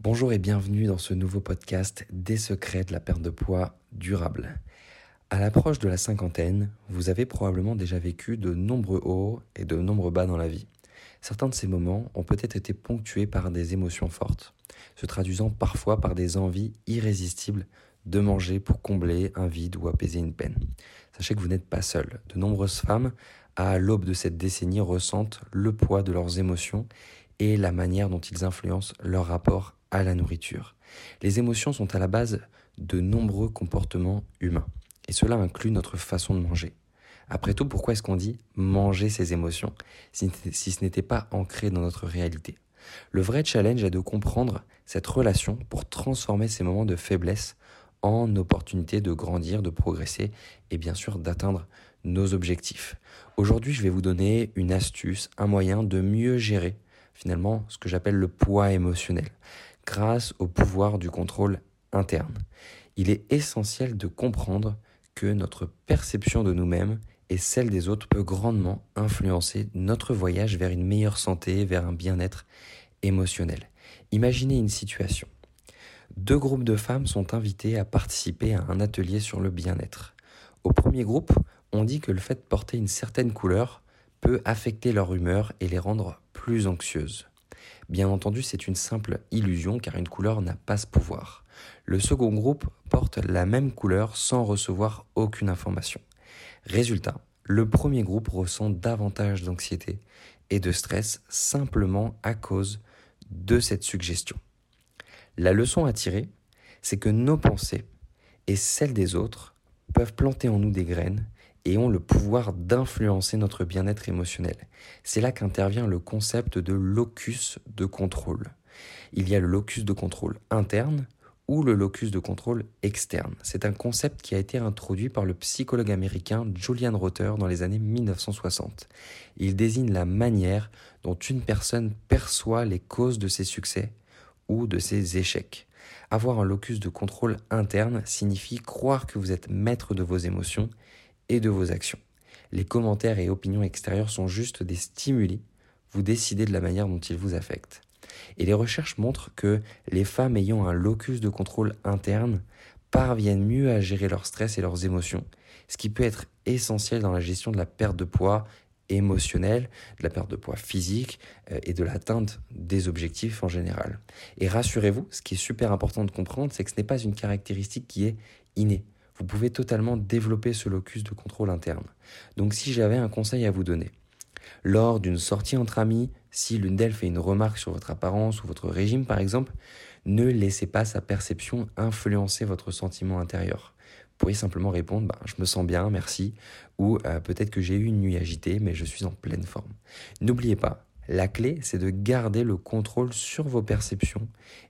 Bonjour et bienvenue dans ce nouveau podcast des secrets de la perte de poids durable. À l'approche de la cinquantaine, vous avez probablement déjà vécu de nombreux hauts et de nombreux bas dans la vie. Certains de ces moments ont peut-être été ponctués par des émotions fortes, se traduisant parfois par des envies irrésistibles de manger pour combler un vide ou apaiser une peine. Sachez que vous n'êtes pas seul. De nombreuses femmes, à l'aube de cette décennie, ressentent le poids de leurs émotions et la manière dont ils influencent leur rapport à la nourriture. Les émotions sont à la base de nombreux comportements humains, et cela inclut notre façon de manger. Après tout, pourquoi est-ce qu'on dit manger ses émotions si, ce n'était pas ancré dans notre réalité? Le vrai challenge est de comprendre cette relation pour transformer ces moments de faiblesse en opportunité de grandir, de progresser et bien sûr d'atteindre nos objectifs. Aujourd'hui, je vais vous donner une astuce, un moyen de mieux gérer finalement ce que j'appelle le poids émotionnel grâce au pouvoir du contrôle interne. Il est essentiel de comprendre que notre perception de nous-mêmes et celle des autres peut grandement influencer notre voyage vers une meilleure santé, vers un bien-être émotionnel. Imaginez une situation. Deux groupes de femmes sont invités à participer à un atelier sur le bien-être. Au premier groupe, on dit que le fait de porter une certaine couleur peut affecter leur humeur et les rendre plus anxieuses. Bien entendu, c'est une simple illusion car une couleur n'a pas ce pouvoir. Le second groupe porte la même couleur sans recevoir aucune information. Résultat, le premier groupe ressent davantage d'anxiété et de stress simplement à cause de cette suggestion. La leçon à tirer, c'est que nos pensées et celles des autres peuvent planter en nous des graines et ont le pouvoir d'influencer notre bien-être émotionnel. C'est là qu'intervient le concept de locus de contrôle. Il y a le locus de contrôle interne ou le locus de contrôle externe. C'est un concept qui a été introduit par le psychologue américain Julian Rother dans les années 1960. Il désigne la manière dont une personne perçoit les causes de ses succès ou de ses échecs. Avoir un locus de contrôle interne signifie croire que vous êtes maître de vos émotions et de vos actions. Les commentaires et opinions extérieures sont juste des stimuli. Vous décidez de la manière dont ils vous affectent. Et les recherches montrent que les femmes ayant un locus de contrôle interne parviennent mieux à gérer leur stress et leurs émotions, ce qui peut être essentiel dans la gestion de la perte de poids émotionnelle, de la perte de poids physique euh, et de l'atteinte des objectifs en général. Et rassurez-vous, ce qui est super important de comprendre, c'est que ce n'est pas une caractéristique qui est innée vous pouvez totalement développer ce locus de contrôle interne. Donc si j'avais un conseil à vous donner, lors d'une sortie entre amis, si l'une d'elles fait une remarque sur votre apparence ou votre régime par exemple, ne laissez pas sa perception influencer votre sentiment intérieur. Vous pourriez simplement répondre bah, Je me sens bien, merci, ou euh, peut-être que j'ai eu une nuit agitée, mais je suis en pleine forme. N'oubliez pas, la clé, c'est de garder le contrôle sur vos perceptions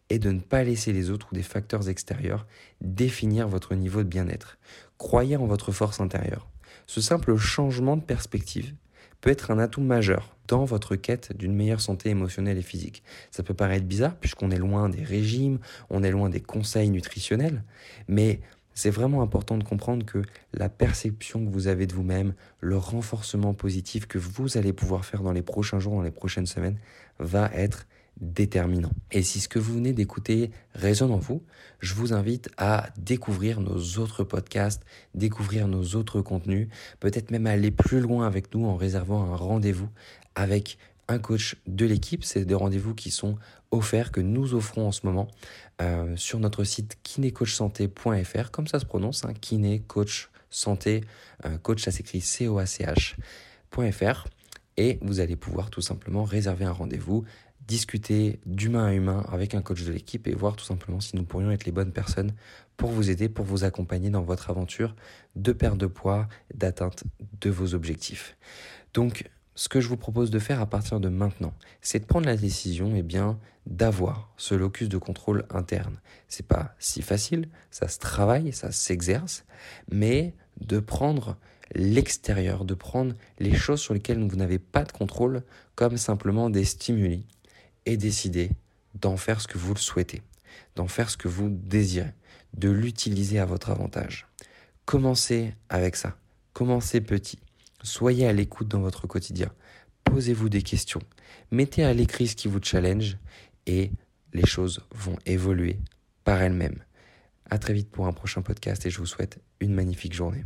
et de ne pas laisser les autres ou des facteurs extérieurs définir votre niveau de bien-être. Croyez en votre force intérieure. Ce simple changement de perspective peut être un atout majeur dans votre quête d'une meilleure santé émotionnelle et physique. Ça peut paraître bizarre puisqu'on est loin des régimes, on est loin des conseils nutritionnels, mais c'est vraiment important de comprendre que la perception que vous avez de vous-même, le renforcement positif que vous allez pouvoir faire dans les prochains jours, dans les prochaines semaines, va être déterminant. Et si ce que vous venez d'écouter résonne en vous, je vous invite à découvrir nos autres podcasts, découvrir nos autres contenus, peut-être même aller plus loin avec nous en réservant un rendez-vous avec un coach de l'équipe. C'est des rendez-vous qui sont offerts, que nous offrons en ce moment euh, sur notre site kinécoachsanté.fr, comme ça se prononce, hein, kiné coach santé, euh, coach ça s'écrit C-O-A-C-H.fr. Et vous allez pouvoir tout simplement réserver un rendez-vous, discuter d'humain à humain avec un coach de l'équipe et voir tout simplement si nous pourrions être les bonnes personnes pour vous aider, pour vous accompagner dans votre aventure de perte de poids, d'atteinte de vos objectifs. Donc, ce que je vous propose de faire à partir de maintenant, c'est de prendre la décision eh bien, d'avoir ce locus de contrôle interne. C'est pas si facile, ça se travaille, ça s'exerce, mais de prendre l'extérieur, de prendre les choses sur lesquelles vous n'avez pas de contrôle comme simplement des stimuli et décider d'en faire ce que vous le souhaitez, d'en faire ce que vous désirez, de l'utiliser à votre avantage. Commencez avec ça. Commencez petit. Soyez à l'écoute dans votre quotidien. Posez-vous des questions. Mettez à l'écrit ce qui vous challenge et les choses vont évoluer par elles-mêmes. À très vite pour un prochain podcast et je vous souhaite une magnifique journée.